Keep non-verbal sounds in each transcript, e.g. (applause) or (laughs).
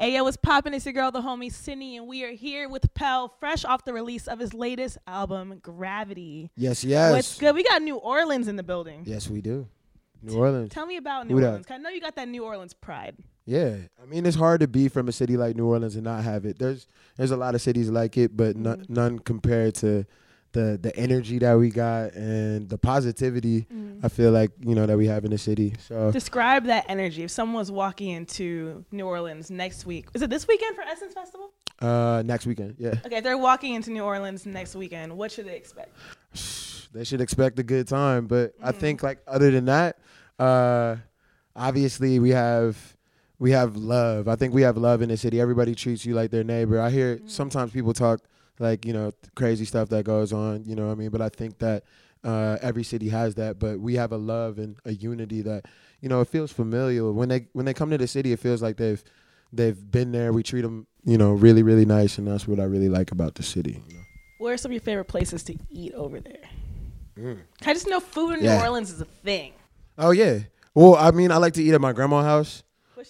Ayo, what's poppin'? It's your girl, the homie Sydney, and we are here with Pell, fresh off the release of his latest album, Gravity. Yes, yes. What's good? We got New Orleans in the building. Yes, we do. New Orleans. Tell me about New Who? Orleans. I know you got that New Orleans pride. Yeah, I mean it's hard to be from a city like New Orleans and not have it. There's there's a lot of cities like it, but Mm-hmm. none, none compared to the the energy that we got and the positivity. I feel like you know that we have in the city. So Describe that energy. If someone was walking into New Orleans next week, is it this weekend for Essence Festival? uh, next weekend, yeah, Okay, if they're walking into New Orleans next weekend, what should they expect? (sighs) they should expect a good time. But I Mm-hmm. think like other than that, uh, obviously we have. We have love. I think we have love in the city. Everybody treats you like their neighbor. I hear Mm-hmm. sometimes people talk like you know crazy stuff that goes on you know what i mean but i think that uh, every city has that but we have a love and a unity that you know it feels familiar when they when they come to the city it feels like they've they've been there we treat them you know really really nice and that's what i really like about the city you know? What are some of your favorite places to eat over there? Mm. I just know food in Yeah. New Orleans is a thing. oh yeah well i mean i like to eat at my grandma's house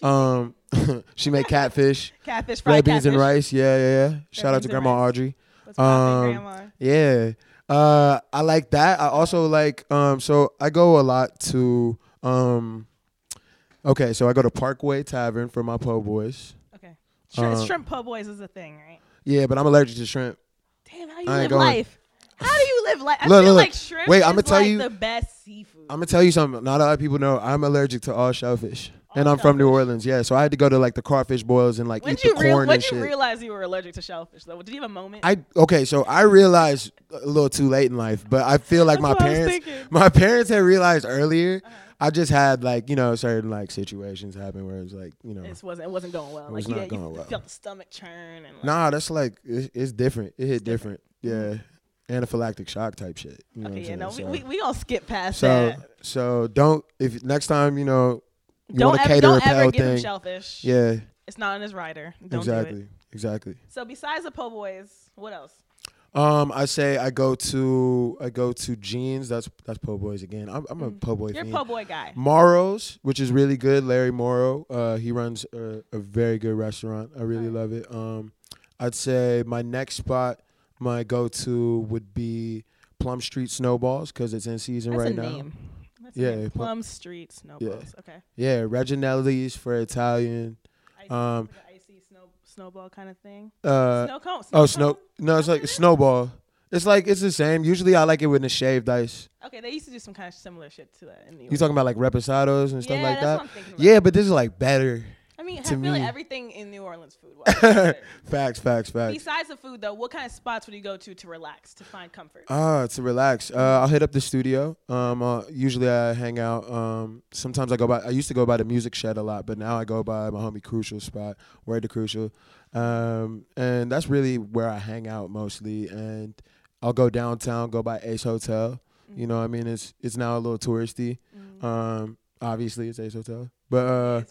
um (laughs) she made catfish (laughs) catfish, fried red beans and rice yeah yeah yeah shout out to grandma rice. audrey What's Um, grandma? Yeah. Uh I like that. I also like um so I go a lot to um Okay, so I go to Parkway Tavern for my po' boys. Okay. Shrimp, uh, shrimp po' boys is a thing, right? Yeah, but I'm allergic to shrimp. Damn, how you live going. life? How do you live life? I Look, feel look, like shrimp Wait, is I'ma tell like you- the best seafood. I'm gonna tell you something. Not a lot of people know I'm allergic to all shellfish, and I'm from New? Orleans. Yeah, so I had to go to like the crawfish boils and like when eat the real, corn when and did you realize you were allergic to shellfish though? Did you have a moment? I okay, so I realized a little too late in life, but I feel like my what I was parents, my parents had realized earlier. Uh-huh. I just had like you know certain like situations happen where it's like you know It wasn't. It wasn't going well. It like was you, not you going well. felt the stomach churn and like, Nah, that's like it's, it's different. It hit different. Yeah, anaphylactic shock type shit. You know Okay, yeah, no, I'm we, we we gonna skip past so that. so don't if next time you know you Don't want to ever, cater don't ever give him shellfish. Yeah, It's not on his rider. Don't do exactly, it. exactly. So besides the po' boys, what else? Um, I say I go to I go to jeans. That's that's po' boys again. I'm, I'm a po' boy Mm. You're a fiend. po' boy guy. Morrow's, which is really good. Larry Morrow, uh, he runs a, a very good restaurant. I really love it. Um, I'd say my next spot, my go-to would be Plum Street Snowballs because it's in season That's right now. name. That's a Yeah. Plum- Street Snowballs. Okay. Yeah, Reginelli's for Italian. Icy, Um, like icy snow snowball kind of thing. Uh, snow cone. oh, snow. No, it's like snowball. It's like it's the same. Usually, I like it with the shaved ice. Okay, they used to do some kind of similar shit to that in York. You talking about like reposados and stuff yeah, like that? what I'm thinking about. Yeah, but this is like better. I mean, I to (laughs) feel like everything in New Orleans food. wise. (laughs) facts, facts, facts. Besides the food, though, what kind of spots would you go to to relax, to find comfort? Ah, to relax. Uh, I'll hit up the studio. Um, uh, usually I hang out. Um, sometimes I go by. I used to go by the music shed a lot, but now I go by my homie Crucial spot, where the Crucial, um, and that's really where I hang out mostly. And I'll go downtown, go by Ace Hotel. You know, what I mean, it's it's now a little touristy. Mm. Um, obviously it's Ace Hotel, but uh,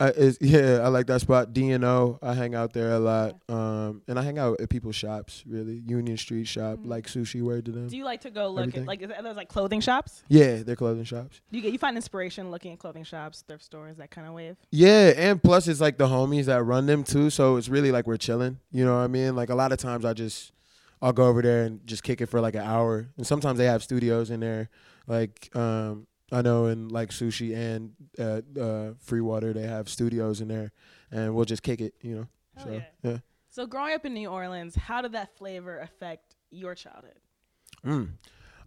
It's poppin' over here. I, yeah, I like that spot. D and O, I hang out there a lot. Um, and I hang out at people's shops, really. Union Street shop, Mhm. like sushi. Word to them. Do you like to go look Everything. at like is, are those like clothing shops? Yeah, they're clothing shops. You get you find inspiration looking at clothing shops, thrift stores, that kind of wave? Yeah, and plus it's like the homies that run them too, so it's really like we're chilling. You know what I mean? Like a lot of times I just I'll go over there and just kick it for like an hour. And sometimes they have studios in there. Like um I know in like sushi and uh, uh free water they have studios in there and we'll just kick it, you know. Hell so yeah. yeah. So growing up in New Orleans, how did that flavor affect your childhood? Mm.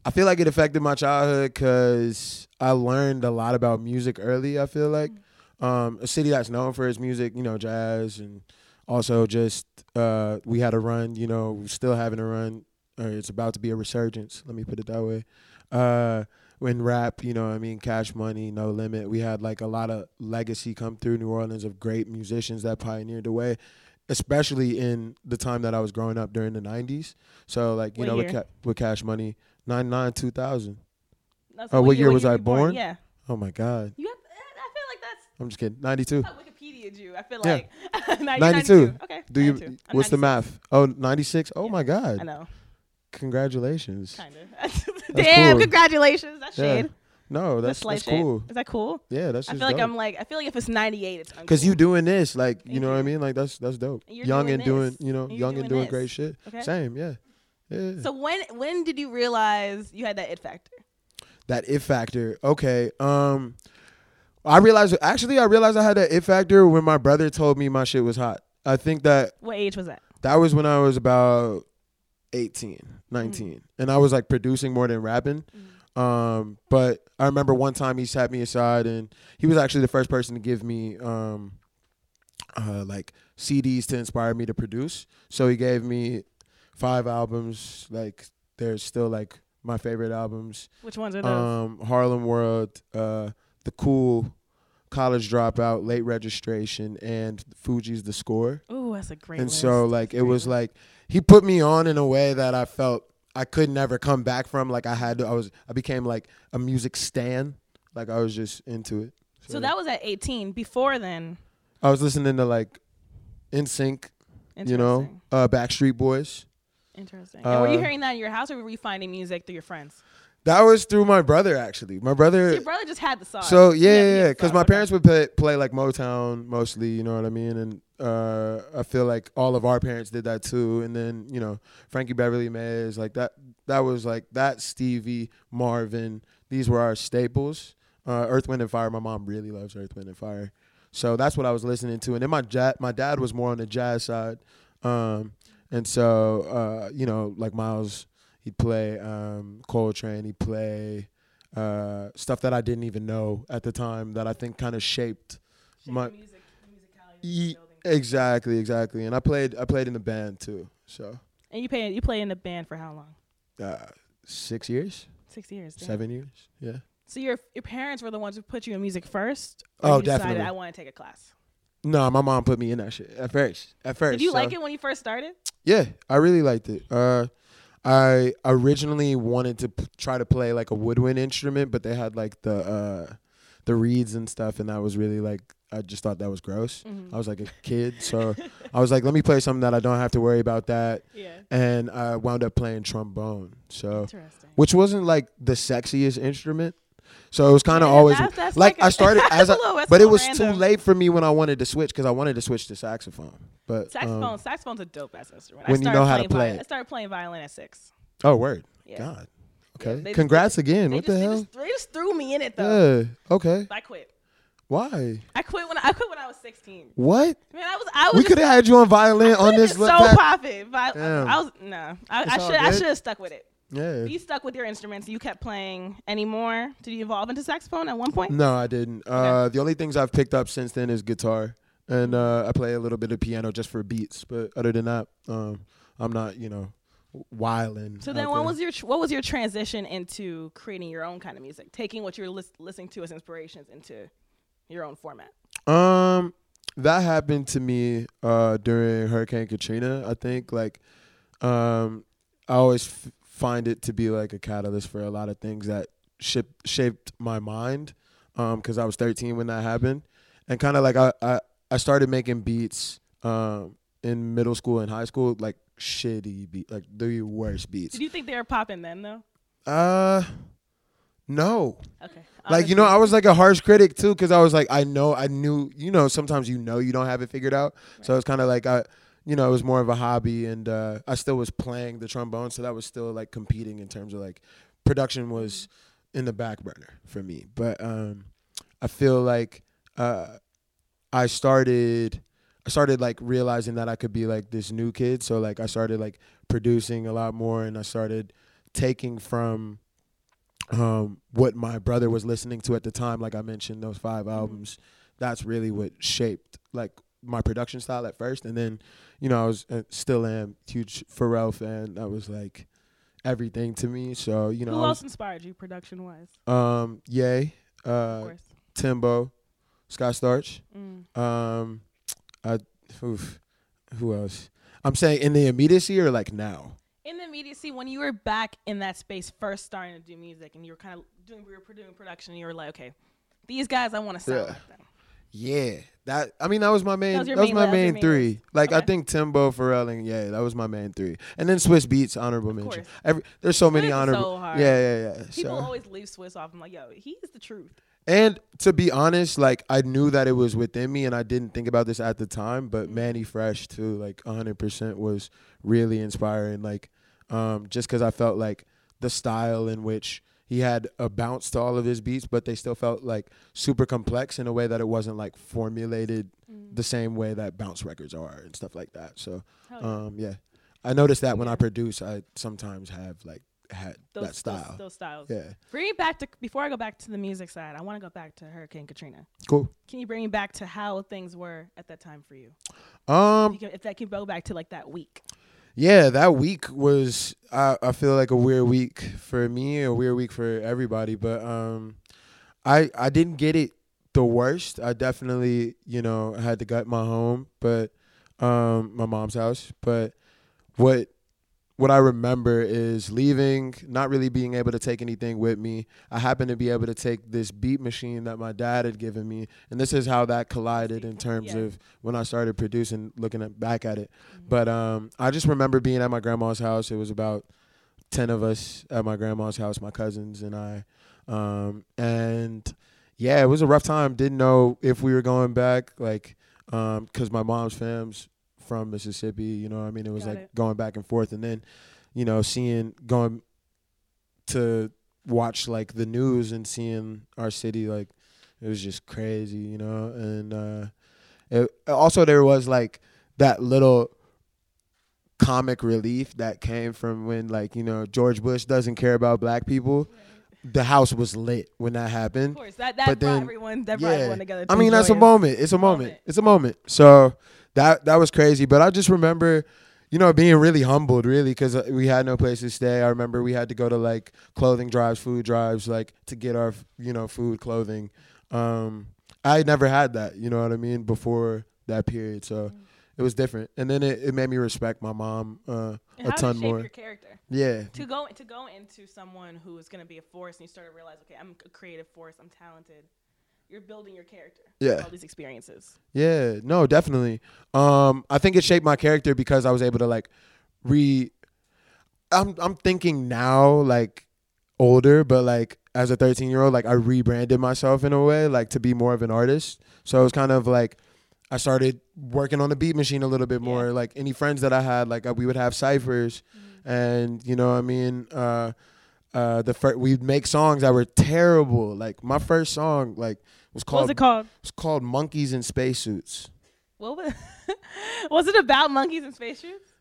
I feel like it affected my childhood because I learned a lot about music early. I feel like um, a city that's known for its music, you know, jazz, and also just uh, we had a run. You know, still having a run. Or it's about to be a resurgence. Let me put it that way. When rap, you know, what I mean, Cash Money, No Limit, we had like a lot of legacy come through New Orleans of great musicians that pioneered the way especially in the time that I was growing up during the '90s. So like you What know with, year? ca- with Cash Money, 99, 2000. That's Oh, what year were was I born? born? Yeah. Oh my God, You have, eh, I feel like that's I'm just kidding. 92. how Wikipedia you. I feel Yeah. like (laughs) 90, 92. 92. Okay. Do you? 92. I'm What's the 96. math? Oh, 96. Oh Yeah. my god. I know. Congratulations. Kind of. (laughs) Damn, cool. congratulations. That's Yeah. shade. No, that's that's cool. Is that cool? Yeah, that's I feel like dope. I'm like I feel like if it's 98, it's Cause you doing this, like you Thank know what I mean, like that's that's dope. And young doing and doing, you know, And young and doing doing great shit. Okay. Same, yeah, yeah. So when when did you realize you had that it factor? that it factor. Okay, um, I realized actually I realized I had that it factor when my brother told me my shit was hot. I think that What age was that? that was when I was about 18, 19, and I was like producing more than rapping. Um, but I remember one time he sat me aside and he was actually the first person to give me um uh like CDs to inspire me to produce. So he gave me five albums, like they're still like my favorite albums. Which ones are those? Um Harlem World, uh The Cool, College Dropout, Late Registration, and Fugees' The Score Ooh, that's a great. and list. so like it was like he put me on in a way that I felt I could never come back from. Like I had to, I was I became like a music stan. Like I was just into it. So that was at 18. Before then, I was listening to like NSYNC, you know, uh, Backstreet Boys. Interesting. and were you uh, hearing that in your house, or were you finding music through your friends? That was through my brother actually. My brother. Your brother just had the song. So yeah, He had- he yeah, yeah. Because song, my okay. parents would play, play like Motown mostly. You know what I mean? And uh, I feel like all of our parents did that too. And then you know Frankie Beverly Maze, like that. That was like that. Stevie Marvin. These were our staples. Uh, Earth, Wind, and Fire. My mom really loves Earth, Wind, and Fire. So that's what I was listening to. And then my ja- my dad was more on the jazz side. Um, and so uh, you know, like Miles, he'd play um, Coltrane. He'd play uh, stuff that I didn't even know at the time that I think kind of shaped Shape my music, the musicality Ye- exactly, exactly. And I played I played in the band too. So And you play you play in the band for how long? uh, six years, Six years. damn. seven years, yeah. So your your parents were the ones who put you in music first. Oh, you decided definitely. I want to take a class. No, my mom put me in that shit at first. At first, Did you so- like it when you first started? Yeah, I really liked it. Uh, I originally wanted to p- try to play like a woodwind instrument, but they had like the uh, the reeds and stuff, and that was really like I just thought that was gross. Mhm. I was like a kid, so I was like, let me play something that I don't have to worry about that. Yeah. And I wound up playing trombone, so Interesting. which wasn't like the sexiest instrument. So it was kind of Yeah, always that's- that's like, like a- I started (laughs) as a little- but it was too late for me when I wanted to switch because I wanted to switch to saxophone. But Saxophone. um, saxophone's a dope ass instrument. when I you started know how to playing play violin-. I started playing violin at six. oh word, Yeah. God, okay, they just- congrats they again. What just, the they hell? Just, they just threw me in it though. Yeah, okay. I quit. Why? I quit when I, I quit when I was 16. What? Man, I was I was We could have had you on violin on this. so pack- Vi- I was no. I, I should I should have stuck with it. Yeah. You stuck with your instruments. You kept playing anymore. Did you evolve into saxophone at one point? No, I didn't. Uh, the only things I've picked up since then is guitar, and uh, I play a little bit of piano just for beats. But other than that, um, I'm not, you know, wilding. So then, what was your tr- what was your transition into creating your own kind of music, taking what you're lis- listening to as inspirations into your own format? Um, that happened to me uh during Hurricane Katrina. I think like, um, I always f- find it to be like a catalyst for a lot of things that ship- shaped my mind. Um, because I was 13 when that happened, and kind of like I, I I started making beats um in middle school and high school like shitty beat like the worst beats. Did you think they were popping then though? Uh, no Okay. like you know i was like a harsh critic too because i was like i know i knew you know sometimes you know you don't have it figured out so it's kind of like i you know it was more of a hobby and uh i still was playing the trombone so that was still like competing in terms of like production was in the back burner for me. But um i feel like uh i started i started like realizing that i could be like this new kid. So like i started like producing a lot more and i started taking from um, what my brother was listening to at the time, like I mentioned, those 5 albums, that's really what shaped like my production style at first. And then, you know, I was uh, still am huge Pharrell fan. That was like everything to me. So, you know, Who else was, inspired you production wise? um, Yay, Of uh, course. Timbo, Scott Storch. Mm. Um, I, oof, who else? I'm saying in the immediacy or like now? In the immediacy, when you were back in that space, first starting to do music, and you were kind of doing, we were doing production, and you were like, okay, these guys, I want to sound Yeah. like them. Yeah, that I mean that was my main. That That was was, main- my was main, main three. Like I think Timbo, Pharrell, and yeah, that was my main three. And then Swizz Beatz, honorable mention. Every there's so many Swizz is honorable. so. Yeah, yeah, yeah. People So- always leave Swiss off. I'm like, yo, he's the truth. and to be honest, like I knew that it was within me, and I didn't think about this at the time. But Mhm. Mannie Fresh too, like 100 percent was really inspiring. Like, um, just because I felt like the style in which he had a bounce to all of his beats, but they still felt like super complex in a way that it wasn't like formulated Mm. the same way that bounce records are and stuff like that. So, yeah. um, yeah, I noticed that when I produce, I sometimes have like had those, that style. Those, those styles. yeah, Bring me back to before I go back to the music side. I want to go back to Hurricane Katrina. cool. Can you bring me back to how things were at that time for you? Um, If, you can, if that can go back to like that week. Yeah, that week was I, I feel like a weird week for me, a weird week for everybody. But um, I I didn't get it the worst. I definitely you know had to gut my home, but um, my mom's house. But what what I remember is leaving, not really being able to take anything with me. I happened to be able to take this beat machine that my dad had given me, and this is how that collided in terms Yeah. of when I started producing, looking at, back at it. Mhm. But um, I just remember being at my grandma's house. It was about ten of us at my grandma's house, my cousins and I. Um, and yeah, it was a rough time. Didn't know if we were going back, like, um, cause my mom's fam's from Mississippi. You know, I mean, it was Got like it. going back and forth, and then, you know, seeing going to watch like the news and seeing our city like it was just crazy, you know. And uh, it, also there was like that little comic relief that came from when like you know George Bush doesn't care about black people. The house was lit when that Of happened. course, that that But brought then- everyone that brought everyone together. I mean, that's a moment. It's a moment. Moment. It's a moment. So that that was crazy. But I just remember, you know, being really humbled, really, because we had no place to stay. I remember we had to go to like clothing drives, food drives, like to get our, you know, food, clothing. Um, I never had that. You know what I mean? Before that period, so Mm. it was different. And then it, it made me respect my mom uh, a how ton did it shape more. your character? Yeah. To go to go into someone who is going to be a force, and you start to realize, okay, I'm a creative force. I'm talented. You're building your character. Yeah. All these experiences. Yeah, no, definitely. Um, I think it shaped my character because I was able to like re. I'm I'm thinking now like older, but like as a 13 year old, like I rebranded myself in a way, like to be more of an artist. So it was kind of like I started working on the beat machine a little bit Yeah. more. Like any friends that I had, like uh, we would have ciphers, and you know, what I mean, uh, uh, the first we'd make songs that were terrible. Like my first song, like was What called was it called? was called Monkeys in Spacesuits. What was, (laughs) was it about monkeys in spacesuits?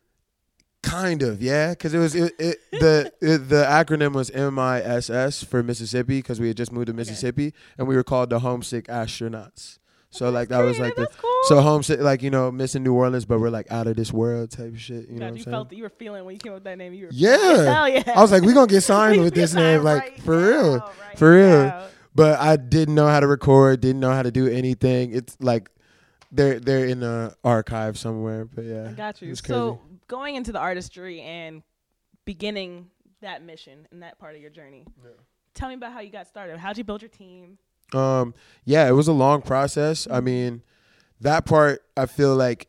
Kind of, yeah, because it was it, it the it, the acronym was MISS for Mississippi because we had just moved to Mississippi and we were called the Homesick Astronauts. So like that was like the that's cool. so homesick like you know missing New Orleans but we're like out of this world type of shit. You know what you I'm felt saying? that you were feeling when you came up with that name. You were Yeah. (laughs) hell yeah. I was like, we gonna get (laughs) signed with this name, signed like right for real, right for real. now. But I didn't know how to record, didn't know how to do anything. It's like they're they're in a archive somewhere. But yeah, I got you. So going into the artistry and beginning that mission and that part of your journey. Yeah. Tell me about how you got started. How'd you build your team? Um, yeah, it was a long process. I mean, that part I feel like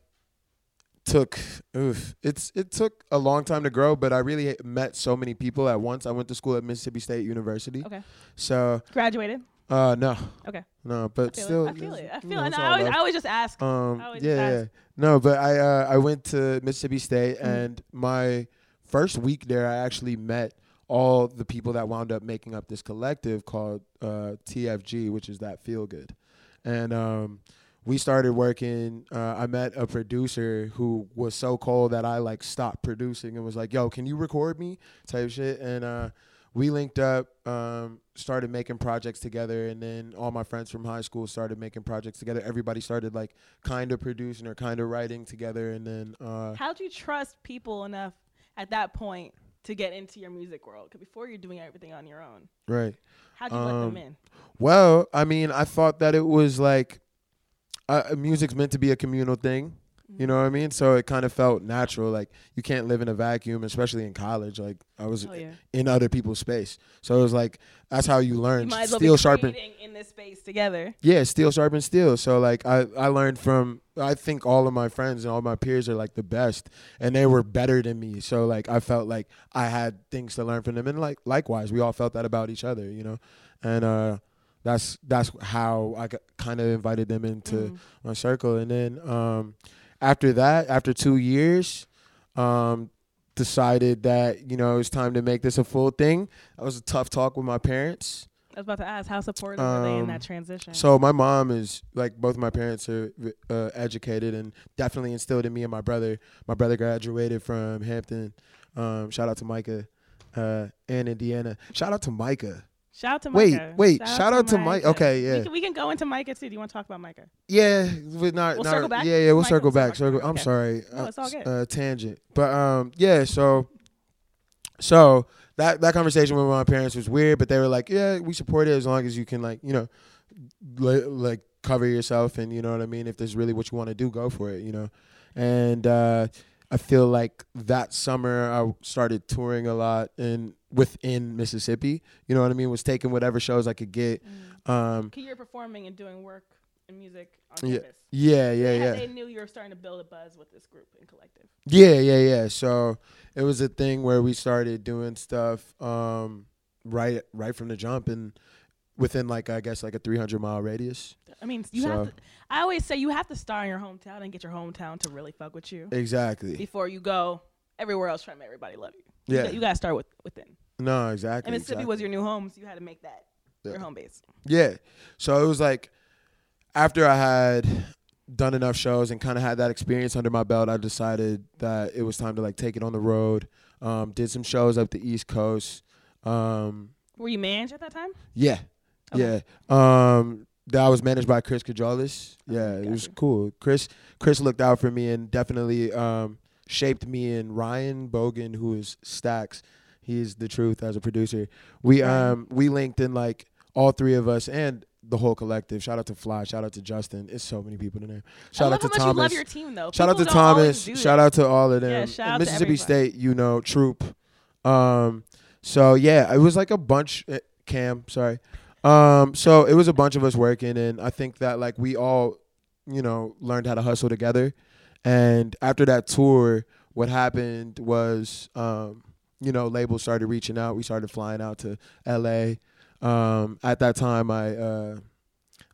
took oof, it's it took a long time to grow, but I really met so many people at once. I went to school at Mississippi State University. Okay. So, Graduated. uh no. Okay. No, but I still it. I feel it. I feel it. I always. I always just ask. Um, I always yeah, just yeah. No, but I uh, I went to Mississippi State, Mhm. and my first week there, I actually met all the people that wound up making up this collective called uh, TFG, which is that feel good, and um, we started working. Uh, I met a producer who was so cold that I like stopped producing and was like, "Yo, can you record me?" type shit, and uh, we linked up, um, started making projects together, and then all my friends from high school started making projects together. Everybody started like kind of producing or kind of writing together, and then uh, How'd you trust people enough at that point to get into your music world? Because before you're doing everything on your own, right. how'd you let them Um, in? Well, I mean, I thought that it was like uh, music's meant to be a communal thing, You know what I mean? So it kind of felt natural. Like you can't live in a vacuum, especially in college. Like I was Oh yeah. in other people's space. So it was like that's how you learn. You well steel be sharpen. in this space together. Yeah, steel sharpen steel. So like I I learned from I think all of my friends and all my peers are like the best and they were better than me. So like I felt like I had things to learn from them and like likewise we all felt that about each other, you know. And uh that's that's how I kind of invited them into Mhm. my circle and then um after that, after 2 years, um decided that, you know, it was time to make this a full thing. That was a tough talk with my parents. I was about to ask, how supportive are they in Um, that transition? So my mom is like both my parents are uh, educated and definitely instilled in me and my brother. My brother graduated from Hampton. Um, shout out to Micah uh, and Indiana. Shout out to Micah. Shout out to Wait, Micah. wait. Shout out to Mike. Okay, We yeah, can, we can go into Micah too. Do you want to talk about Micah? yeah. We're not. We'll not- circle back? Yeah, yeah. We'll Micah, circle back. circle. I'm Okay. sorry. No, it's all good. Uh, tangent. But um, yeah. So, so that that conversation with my parents was weird, but they were like, yeah, we support it as long as you can like you know, li- like cover yourself and you know what I mean. If there's really what you want to do, go for it. You know, and uh, I feel like that summer I started touring a lot in within Mississippi. You know what I mean? Was taking whatever shows I could get. Um, you're performing and doing work and music on Yeah, campus. yeah, yeah, They yeah. They knew you were starting to build a buzz with this group and collective. Yeah, yeah, yeah. So it was a thing where we started doing stuff um, right right from the jump and within like I guess like a 300 mile radius. I mean, you So- have to. I always say you have to start in your hometown and get your hometown to really fuck with you Exactly. before you go everywhere else trying to make everybody love you. You Yeah. got- you got to start with within. No, exactly. And Mississippi exactly. was your new home, so you had to make that Yeah. your home base. Yeah. So it was like after I had done enough shows and kind of had that experience under my belt, I decided that it was time to like take it on the road. Um, did some shows up the East Coast. Um, Were you managed at that time? yeah. Okay. Yeah. Um, that was managed by Chris Cajolis. Yeah, it was gotcha. cool. Chris Chris looked out for me and definitely um, shaped me and Ryan Bogan, who is Stacks. He's the truth as a producer. We um we linked in like all three of us and the whole collective. Shout out to Fly. Shout out to Justin. It's so many people in there. Shout out to you love Thomas. your team though. Shout out to People don't always Thomas. Shout out to all of them. Yeah, shout out Mississippi. State, you know, troop. Um, so yeah, it was like a bunch. eh, Cam, sorry. Um, so it was a bunch of us working, and I think that like we all, you know, learned how to hustle together. And after that tour, what happened was, um, you know, labels started reaching out. We started flying out to L.A. Um, at that time, I uh,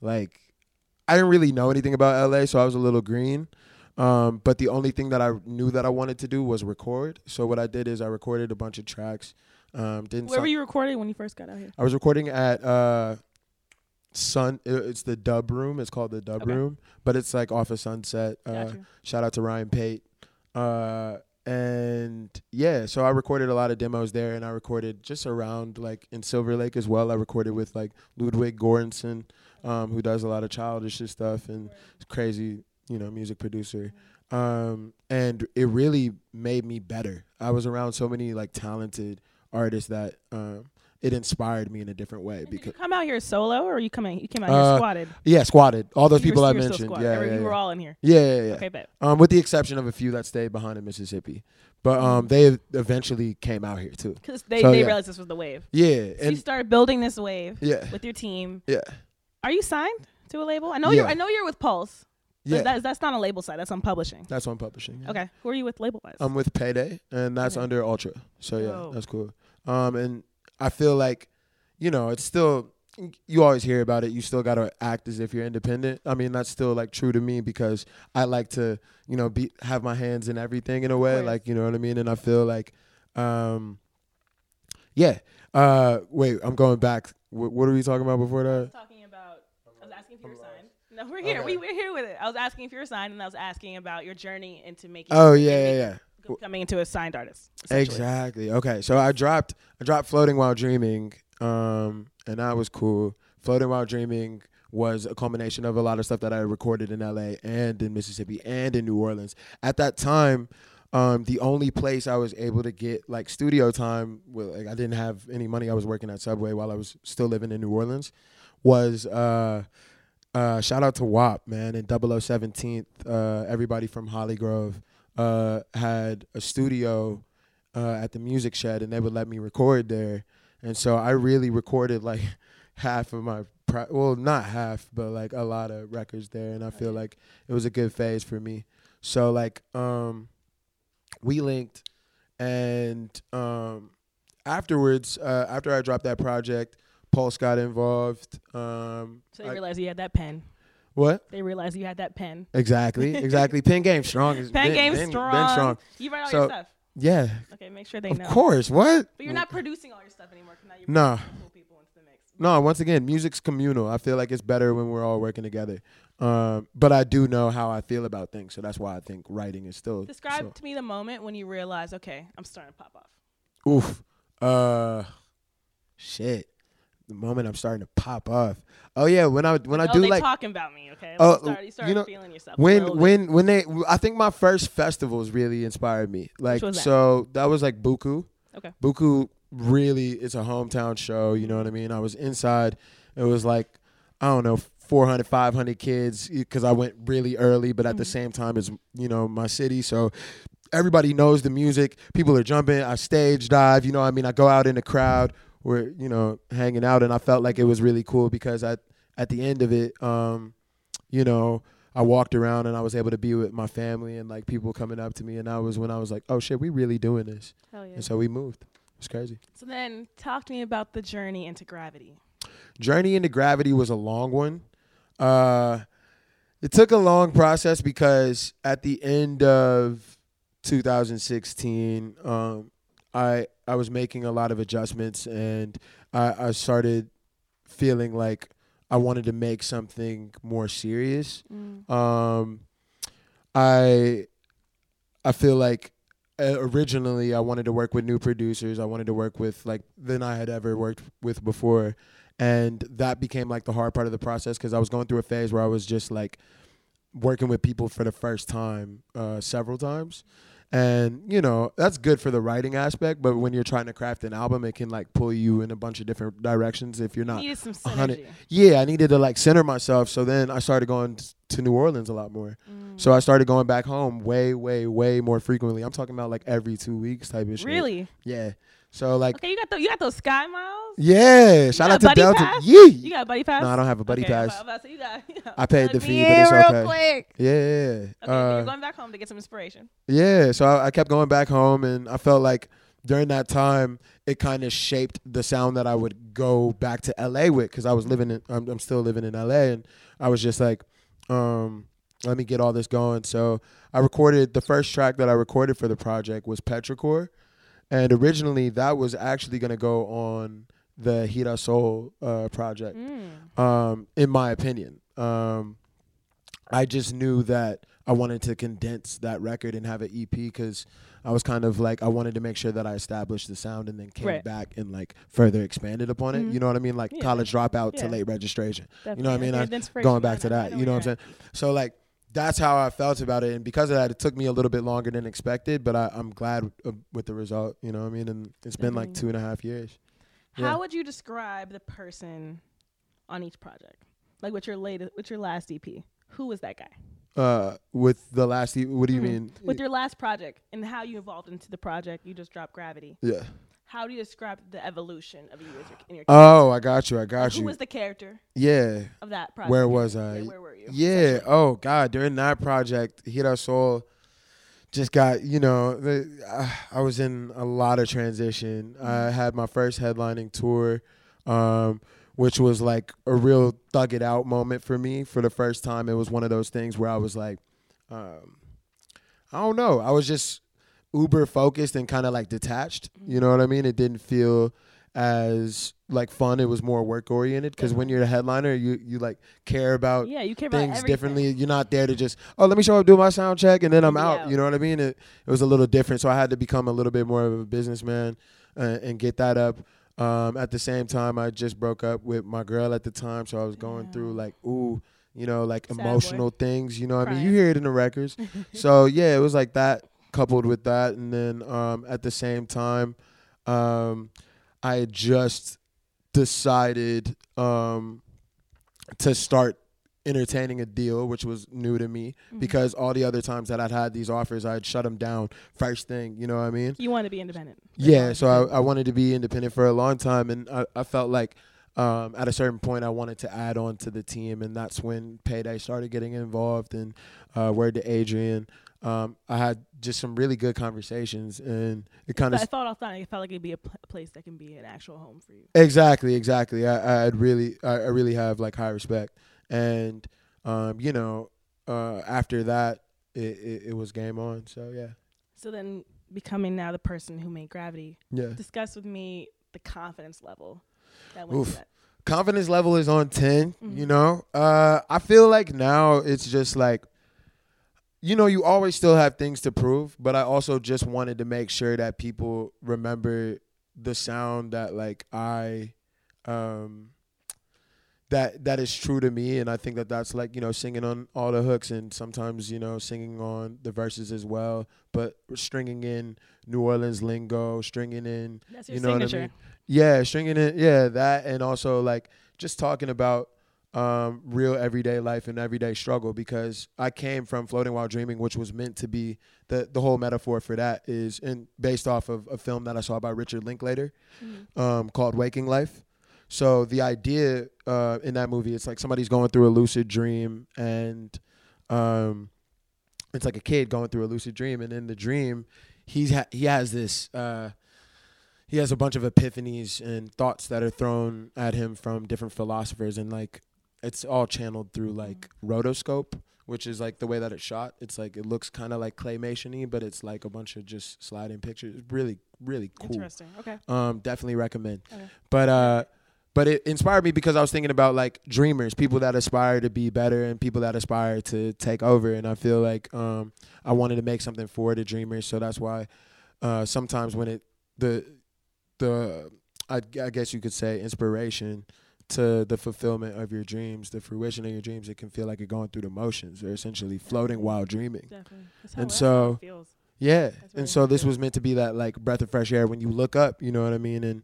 like I didn't really know anything about LA, so I was a little green. Um, but the only thing that I knew that I wanted to do was record. So what I did is I recorded a bunch of tracks. Um, didn't Where were you recording when you first got out here? I was recording at uh, Sun. It's the Dub Room. It's called the Dub Okay. Room, but it's like off of Sunset. Uh. Shout out to Ryan Pate. Uh, and yeah, so I recorded a lot of demos there, and I recorded just around like in Silver Lake as well. I recorded with like Ludwig Göransson, um, who does a lot of childish stuff and crazy, you know, music producer. Um, and it really made me better. I was around so many like talented artists that um, it inspired me in a different way. And you Because come out here solo, or you coming? You came out Uh, here squatted. yeah, squatted. All those You people I you were mentioned. Yeah, yeah, yeah. were all in here. yeah, yeah, yeah. Okay, bet. Um, with the exception of a few that stayed behind in Mississippi, but um, they eventually came out here too. Because they, So, they yeah. realized this was the wave. Yeah, So you started building this wave yeah, with your team. yeah, Are you signed to a label? I know you're. I know you're with Pulse. But yeah. That's that's not a label side. That's on publishing. That's on publishing. yeah. Okay. Who are you with label wise? I'm with Payday, and that's Okay. under Ultra. So yeah, Dope. that's cool. Um, and I feel like, you know, it's still you always hear about it. You still gotta act as if you're independent. I mean, that's still like true to me because I like to, you know, be have my hands in everything in a way. course. Like you know what I mean. And I feel like, um, yeah. Uh, wait, I'm going back. Wh- what are we talking about before that? talking about. I was asking if you were signed. No, we're here. Okay. We we're here with it. I was asking if you were signed, and I was asking about your journey into making. Oh yeah, yeah, yeah. Coming into a signed artist. Exactly. Okay. So I dropped I dropped Floating While Dreaming, um, and that was cool. Floating While Dreaming was a combination of a lot of stuff that I recorded in LA and in Mississippi and in New Orleans. At that time, um, the only place I was able to get like studio time, well, like I didn't have any money. I was working at Subway while I was still living in New Orleans. Was uh, uh, shout out to WAP, man, and 0017th. Uh, everybody from Hollygrove uh, had a studio uh, at the Music Shed, and they would let me record there. And so I really recorded like (laughs) half of my, pro- well, not half, but like a lot of records there. And I feel like it was a good phase for me. So like, um, we linked, and um, afterwards, uh, after I dropped that project, Pulse got involved. Um, So they I- realized you had that pen. what? They realized you had that pen. Exactly, exactly. Pen game strong. (laughs) Pen been- game been- strong. Been strong. You write all So- your stuff. Yeah, Okay, make sure they of know. Of course. What? But you're not producing all your stuff anymore. now you're bringing cool people into the mix. No, once again, music's communal. I feel like it's better when we're all working together. Um, but I do know how I feel about things, so that's why I think writing is still. Describe so- to me the moment when you realize, okay, I'm starting to pop off. Oof. Uh, shit. The moment I'm starting to pop off. Oh yeah, when I when I oh, do they like talking about me, okay? Oh, you start, you start you know, feeling yourself. when when when they I think my first festivals really inspired me. Like that? so that was like Buku. Okay. Buku really it's a hometown show, you know what I mean? I was inside. It was like I don't know 400 500 kids cuz I went really early but at the Mhm. same time as you know my city so everybody knows the music. People are jumping. I stage dive, you know I mean? I go out in the crowd. We're, you know, hanging out and I felt like it was really cool because at at the end of it um you know, I walked around and I was able to be with my family and like people coming up to me, and that was when I was like, "Oh shit, we really doing this." Hell yeah. And so we moved. It's crazy. So then, talk to me about the journey into gravity. Journey into gravity was a long one. Uh, it took a long process because at the end of 2016, um, I I was making a lot of adjustments and I, I started feeling like I wanted to make something more serious. Um, I I feel like uh, originally I wanted to work with new producers. I wanted to work with like than I had ever worked with before, and that became like the hard part of the process because I was going through a phase where I was just like working with people for the first time uh, several times. And you know that's good for the writing aspect, but when you're trying to craft an album, it can like pull you in a bunch of different directions if you're You not needed some synergy. yeah, I needed to like center myself. So then I started going to New Orleans a lot more. Mm. So I started going back home way, way, way more frequently. I'm talking about like every two weeks type of shit. Really? Yeah. So like, Okay, you got the, you got those sky miles. Yeah. Shout out to Delta. pass? Yeah. You got a buddy pass? No, I don't have a buddy okay, pass. about- to say you got, (laughs) you got- I paid the fee, but it's real okay. quick. Yeah. Okay, so Uh, you're going back home to get some inspiration. Yeah, so I, I kept going back home, and I felt like during that time, it kind of shaped the sound that I would go back to LA with, because I was living in, I'm, I'm still living in LA, and I was just like, um, let me get all this going. So I recorded the first track that I recorded for the project was Petrichor, and originally that was actually gonna go on the Hira Soul uh, project Mm. um, in my opinion. Um, I just knew that I wanted to condense that record and have an EP because I was kind of like I wanted to make sure that I established the sound and then came Right. back and like further expanded upon it. Mhm. You know what I mean? Like Yeah. college dropout to late registration. Definitely. know what I mean? I- going back to that, you know what I'm you're So like that's how I felt about it, and because of that, it took me a little bit longer than expected. But I, I'm glad uh, with the result. You know what I mean? And it's been like two and a half years. Yeah. How would you describe the person on each project? Like with your latest, with your last EP, who was that guy? Uh, with the last, e- what do you Mhm. mean? With your last project and how you evolved into the project, you just dropped Gravity. yeah. How do you describe the evolution of you as your, in your? Oh, I got you. I got Like, who was the character Yeah. of that project? Where was Yeah, I? where were you? Yeah. Oh God. During that project, Hira Soul just got you know the, uh, I was in a lot of transition. Mm-hmm. I had my first headlining tour, um, which was like a real thug it out moment for me. For the first time, it was one of those things where I was like, um, I don't know. I was just uber focused and kind of like detached. You know what I mean? It didn't feel as like fun. It was more work oriented because when you're the headliner, you you like care about Yeah, you care about things everything. differently. You're not there to just oh let me show up, do my sound check, and then I'm out. Yeah. You know what I mean? It it was a little different, so I had to become a little bit more of a businessman uh, and get that up. Um, at the same time, I just broke up with my girl at the time, so I was going through like ooh, you know, like Sad boy. emotional things. You know what I mean? You hear it in the records. (laughs) so yeah, it was like that coupled with that, and then um, at the same time, um, I had just decided um, to start entertaining a deal, which was new to me Mm-hmm. because all the other times that I'd had these offers, I'd shut them down first thing. You know what I mean? You want to be independent. Yeah. So I, I wanted to be independent for a long time, and I, I felt like um, at a certain point I wanted to add on to the team, and that's when Payday started getting involved. And uh, word to Adrian, um, I had just some really good conversations, and it kind of. I thought authentic. It felt like it'd be a pl- place that can be an actual home for you. Exactly, exactly. I, I'd really, I, I really have like high respect, and um, you know, uh, after that, it, it, it was game on. So yeah, So then, becoming now the person who made Gravity, yeah. discuss with me the confidence level that went Oof. that. Confidence level is on 10 Mhm. You know, uh, I feel like now it's just like, you know, you always still have things to prove, but I also just wanted to make sure that people remember the sound that like I, um, that that is true to me and i think that that's like you know singing on all the hooks and sometimes you know singing on the verses as well but stringing in new orleans lingo stringing in you know signature. what i mean yeah stringing in yeah that and also like just talking about um, real everyday life and everyday struggle because i came from floating while dreaming which was meant to be the the whole metaphor for that is and based off of a film that i saw by richard linklater Mhm. um, called Waking Life. So the idea uh, in that movie, it's like somebody's going through a lucid dream, and um, it's like a kid going through a lucid dream, and in the dream, he's ha- he has this. Uh, he has a bunch of epiphanies and thoughts that are thrown at him from different philosophers, and like it's all channeled through like rotoscope, which is like the way that it's shot. It's like it looks kind of like claymation-y, but it's like a bunch of just sliding pictures. It's really, really cool. Interesting. Okay. Um, definitely recommend. Okay. But uh, but it inspired me because I was thinking about like dreamers, people that aspire to be better, and people that aspire to take over. And I feel like um, I wanted to make something for the dreamers, so that's why uh, sometimes when it the the I, I guess you could say inspiration to the fulfillment of your dreams, the fruition of your dreams, it can feel like you're going through the motions or essentially floating while dreaming. Definitely. That's how, And so- it feels. Yeah, and so this was meant to be that like breath of fresh air when you look up, you know what I mean, and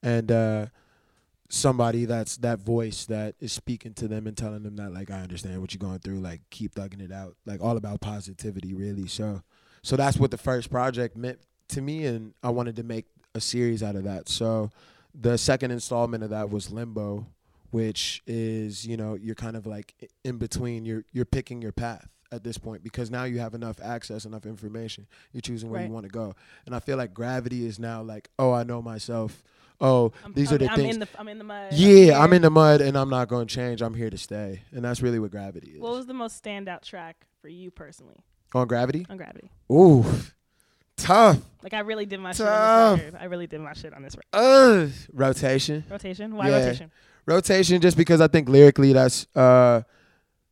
and uh, somebody that's that voice that is speaking to them and telling them that like I understand what you're going through, like keep thugging it out, like all about positivity, really. So, so that's what the first project meant to me, and I wanted to make a series out of that. So, the second installment of that was Limbo, which is you know you're kind of like in between. You're you're picking your path at this point because now you have enough access, enough information. You're choosing where Right. you want to go, and I feel like Gravity is now like, oh, I know myself. Oh, I'm, these I'm, are the I'm things. In the, I'm in the mud. yeah, I'm here. in the mud, and I'm not going to change. I'm here to stay, and that's really what Gravity is. What was the most standout track for you personally On Gravity, on Gravity? ooh, tough. Like I really did my shit on this record. I really did my shit on this record. Uh, rotation. Rotation. Why Yeah. rotation? rotation just because I think lyrically that's uh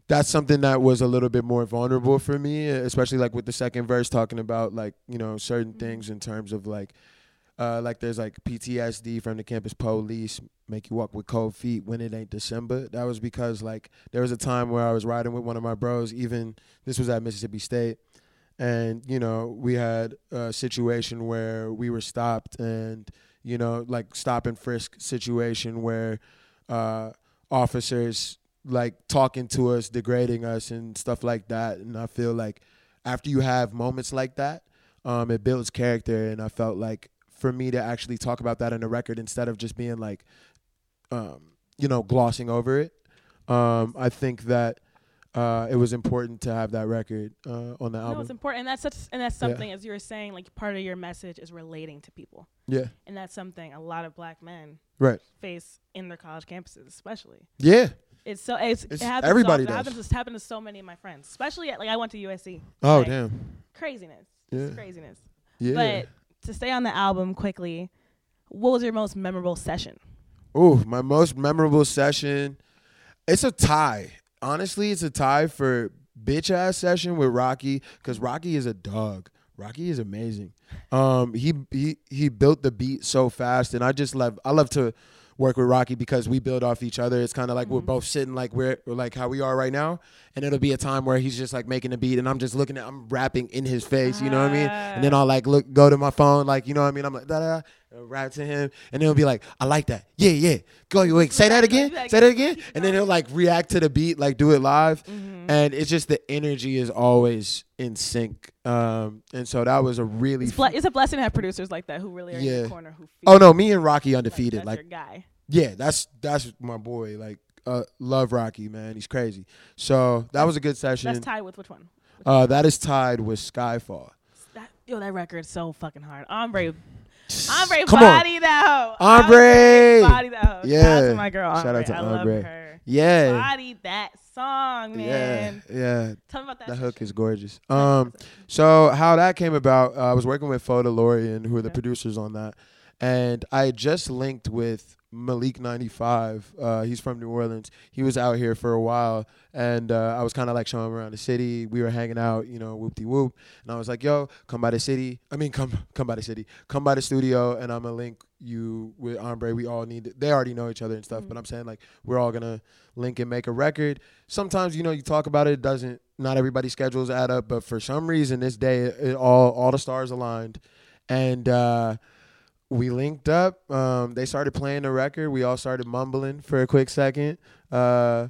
that's something that was a little bit more vulnerable for me, especially like with the second verse talking about like, you know, certain Mhm. things in terms of like uh like there's like PTSD from the campus police, make you walk with cold feet when it ain't December. That was because like there was a time where I was riding with one of my bros, even this was at Mississippi State. And, you know, we had a situation where we were stopped and, you know, like stop and frisk situation where uh, officers like talking to us, degrading us, and stuff like that. And I feel like after you have moments like that, um, it builds character. And I felt like for me to actually talk about that in a record instead of just being like, um, you know, glossing over it, um, I think that uh, it was important to have that record uh, on the album. No, it's important, and that's such, and that's Yeah. something as you were saying. Like part of your message is relating to people, yeah, and that's something a lot of black men right. face in their college campuses, especially. Yeah. It's so it's, It's- it happens. everybody so does. It happens, it's happened to so many of my friends, especially at, like I went to USC. Oh Like, damn. Craziness. Yeah. It's craziness. Yeah. But to stay on the album quickly, what was your most memorable session? Ooh, my most memorable session. It's a tie. Honestly, it's a tie for bitch ass session with Rocky because Rocky is a dog. Rocky is amazing. Um, he he he built the beat so fast, and I just love. I love to work with Rocky because we build off each other. It's kind of like we're Mhm. both sitting like we're, we're like how we are right now, and it'll be a time where he's just like making a beat, and I'm just looking at, I'm rapping in his face, you know what I mean? And then I'll like look, go to my phone, like you know what I mean? I'm like da da, rap to him, and he'll be like, I like that, yeah yeah, go wait, say that again, say that again, and then he'll like react to the beat, like do it live, Mhm. and it's just the energy is always in sync, um, and so that was a really. It's, ble- it's a blessing to have producers like that who really are in Yeah. your corner. Who Oh no, me and Rocky like undefeated. Like, your guy. yeah, that's that's my boy. Like, uh, love Rocky, man. He's crazy. So that was a good session. That's tied with which one? uh, that is tied with Skyfall. That, yo, that record's so fucking hard. Ombre, Ombre, Come on. body that hoe. Ombre. body that hoe. Shout out Yeah. to my girl. Ombre. Shout out to I love her. Yeah, Body that song, man. yeah, yeah. Tell me about that. That hook is gorgeous. Um, so how that came about, uh, I was working with Photo Lorian, who are the Okay. producers on that, and I just linked with Malik ninety five. Uh, he's from New Orleans. He was out here for a while, and uh, I was kind of like showing him around the city. We were hanging out, you know, whoop de whoop, and I was like, "Yo, come by the city. I mean, come (laughs) come by the city. Come by the studio, and I'm gonna link you with Ambré. We all need. They already know each other and stuff, Mhm. but I'm saying like we're all gonna link and make a record. Sometimes you know you talk about it, it doesn't. Not everybody's schedules add up, but for some reason this day it all all the stars aligned, and. uh we linked up. Um, they started playing the record. We all started mumbling for a quick second. Uh,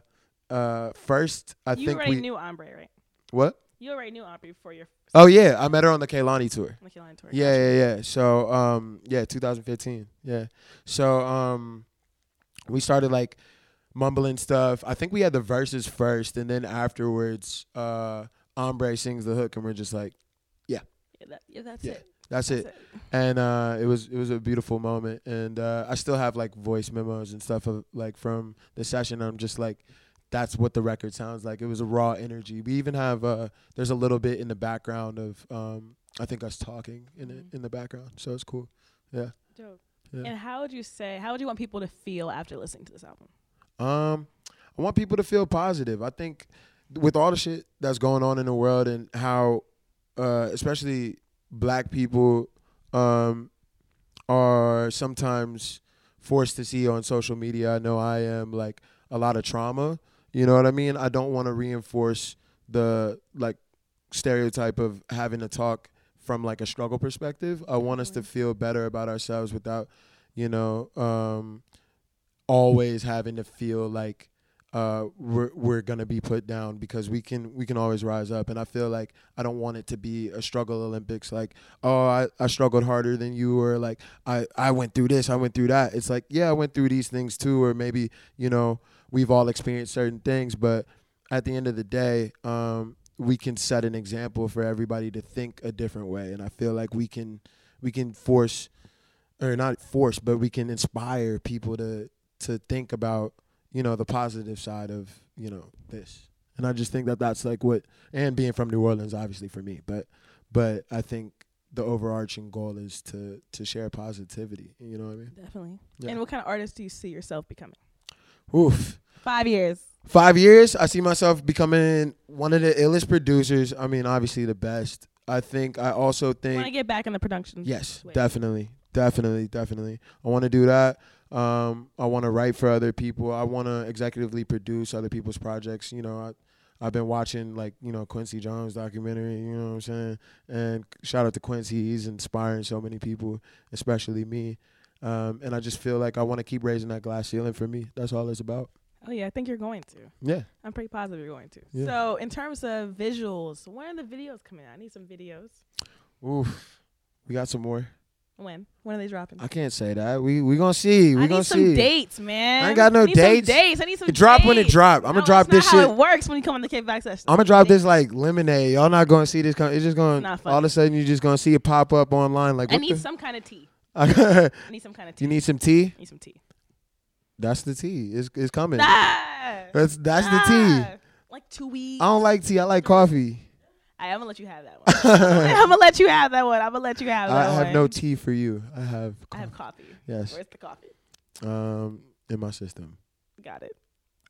uh, first, I you think already we knew Ambré, right? what? You already knew Ambré before your Oh yeah, I met her on the Kehlani tour. Mickey Line tour. Yeah, yeah, yeah. So, um, yeah, 2015. Yeah. So, um, we started like mumbling stuff. I think we had the verses first, and then afterwards, uh, Ambré sings the hook, and we're just like, Yeah, that, yeah that's Yeah. it. That's it. That's it. and uh, it was it was a beautiful moment and uh, I still have like voice memos and stuff of like from the session I'm just like that's what the record sounds like it was a raw energy we even have uh, there's a little bit in the background of um, I think us talking in Mhm. it in the background so it's cool yeah Dope. Yeah. And how would you say? How would you want people to feel after listening to this album? Um, I want people to feel positive. I think with all the shit that's going on in the world and how, uh, especially black people, um, are sometimes forced to see on social media. I know I am like a lot of trauma. You know what I mean? I don't want to reinforce the like stereotype of having to talk from like a struggle perspective. I want us to feel better about ourselves without, you know, um, always having to feel like uh, we're we're gonna be put down because we can we can always rise up. And I feel like I don't want it to be a struggle Olympics. Like, oh, I, I struggled harder than you, or like I I went through this, I went through that. It's like yeah, I went through these things too, or maybe you know we've all experienced certain things, but at the end of the day, um, we can set an example for everybody to think a different way. And I feel like we can we can force or not force, but we can inspire people to to think about you know the positive side of you know this. And I just think that that's like what and being from New Orleans, obviously for me, but but I think the overarching goal is to to share positivity. You know what I mean? Definitely. Yeah. And what kind of artist do you see yourself becoming? Oof. Five years. Five years, I see myself becoming one of the illest producers. I mean, obviously the best. I think I also Want to think get back in the production? yes, Wait. definitely, definitely, definitely. I want to do that. Um, I want to write for other people. I want to executively produce other people's projects. You know, I, I've been watching like you know Quincy Jones documentary. You know what I'm saying? And shout out to Quincy. He's inspiring so many people, especially me. Um, and I just feel like I want to keep raising that glass ceiling for me. That's all it's about. Oh yeah, I think you're going to. Yeah. I'm pretty positive you're going to. Yeah. So in terms of visuals, when are the videos coming out? I need some videos. Oof. We got some more. When? When are they dropping? I can't say that. We we gonna see. We I gonna need some see. dates, man. I ain't got no I need dates. Some dates. I need some It drop when it dates. drop. I'm No, gonna drop that's this not shit. how it works when you come on the kickback session. I'm gonna drop Dates. this like lemonade. Y'all not gonna see this. Come, it's just gonna Not all of a sudden you're just gonna see it pop up online. Like I need the? some kind of tea. (laughs) I need some kind of tea. You need some tea. I need some tea. That's the tea. It's it's coming. Ah! That's that's the tea. Like two weeks. I don't like tea. I like coffee. I, am gonna let you have that one. (laughs) I'm gonna let you have that one. I'm gonna let you have that I one. I have no tea for you. I have. I have coffee. Yes. Where's the coffee? Um, in my system. Got it.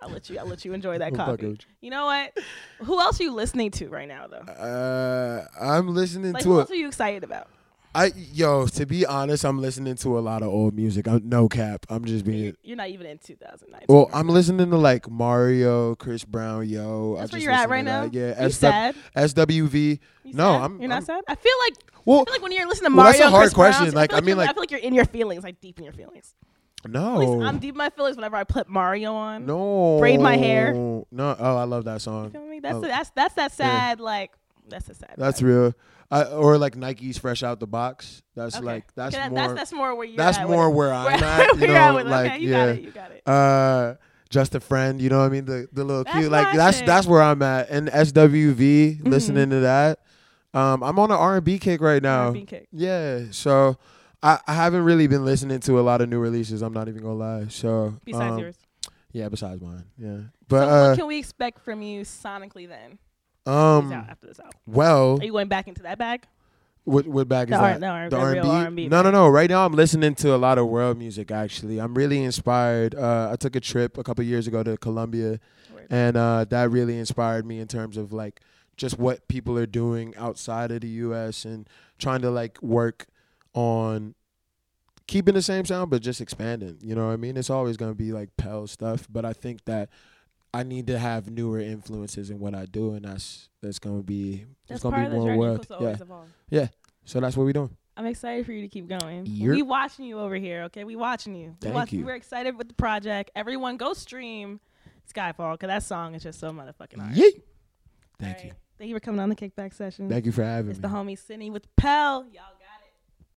I'll let you. I'll let you enjoy that (laughs) coffee. You know what? Who else are you listening to right now, though? Uh, I'm listening Like, to who it. else are you excited about? I yo, to be honest, I'm listening to a lot of old music. I'm no cap. I'm just being. You're not even in 2009. Well, I'm listening to like Mario, Chris Brown, yo. I That's where just you're at right now. that. Yeah, You sad? SWV. You No, sad? I'm- You're not I'm- sad. I feel like Well, I feel like when you're listening to Mario, Well, that's a hard Chris Brown, question. Like, I mean, like- I feel like you're in your feelings, like deep in your feelings. At least no, I'm deep in my feelings whenever I put Mario on. no. Braid my hair. No, oh, I love that song. You feel me? That's Oh. that's that's that sad like that's a sad. That's vibe. real. I, or like Nike's fresh out the box. That's Okay. like that's that- more. that's that's more where you're that's more where I'm (laughs) at. You know, like okay, you yeah. got it. You got it. uh just a friend you know what i mean the the little That's cute like that's shit. that's where i'm at and swv Mm-hmm. listening to that um i'm on an r&b kick right now R&B kick. yeah so I, I haven't really been listening to a lot of new releases i'm not even gonna lie so Besides um, yours. yeah besides mine yeah but so uh what can we expect from you sonically then? Um after this out. well Are you going back into that bag? what what bag is The R- that the R- the R&B? R&B No, no, no. Right now, I'm listening to a lot of world music. Actually, I'm really inspired. Uh, I took a trip a couple years ago to Colombia, Word. and uh, that really inspired me in terms of like just what people are doing outside of the U.S. and trying to like work on keeping the same sound but just expanding. You know what I mean? It's always gonna be like Pell stuff, but I think that I need to have newer influences in what I do, and that's that's gonna be That's it's gonna be more journey. world. You're supposed to always Yeah. So that's what we're doing. I'm excited for you to keep going. We watching you over here, okay? We watching you. We Thank watch- you. We're excited with the project. Everyone, go stream Skyfall because that song is just so motherfucking hard. Yeet. Thank you. Thank you for coming on the kickback session. Thank you for having It's me. the homie Sydney with Pell. Y'all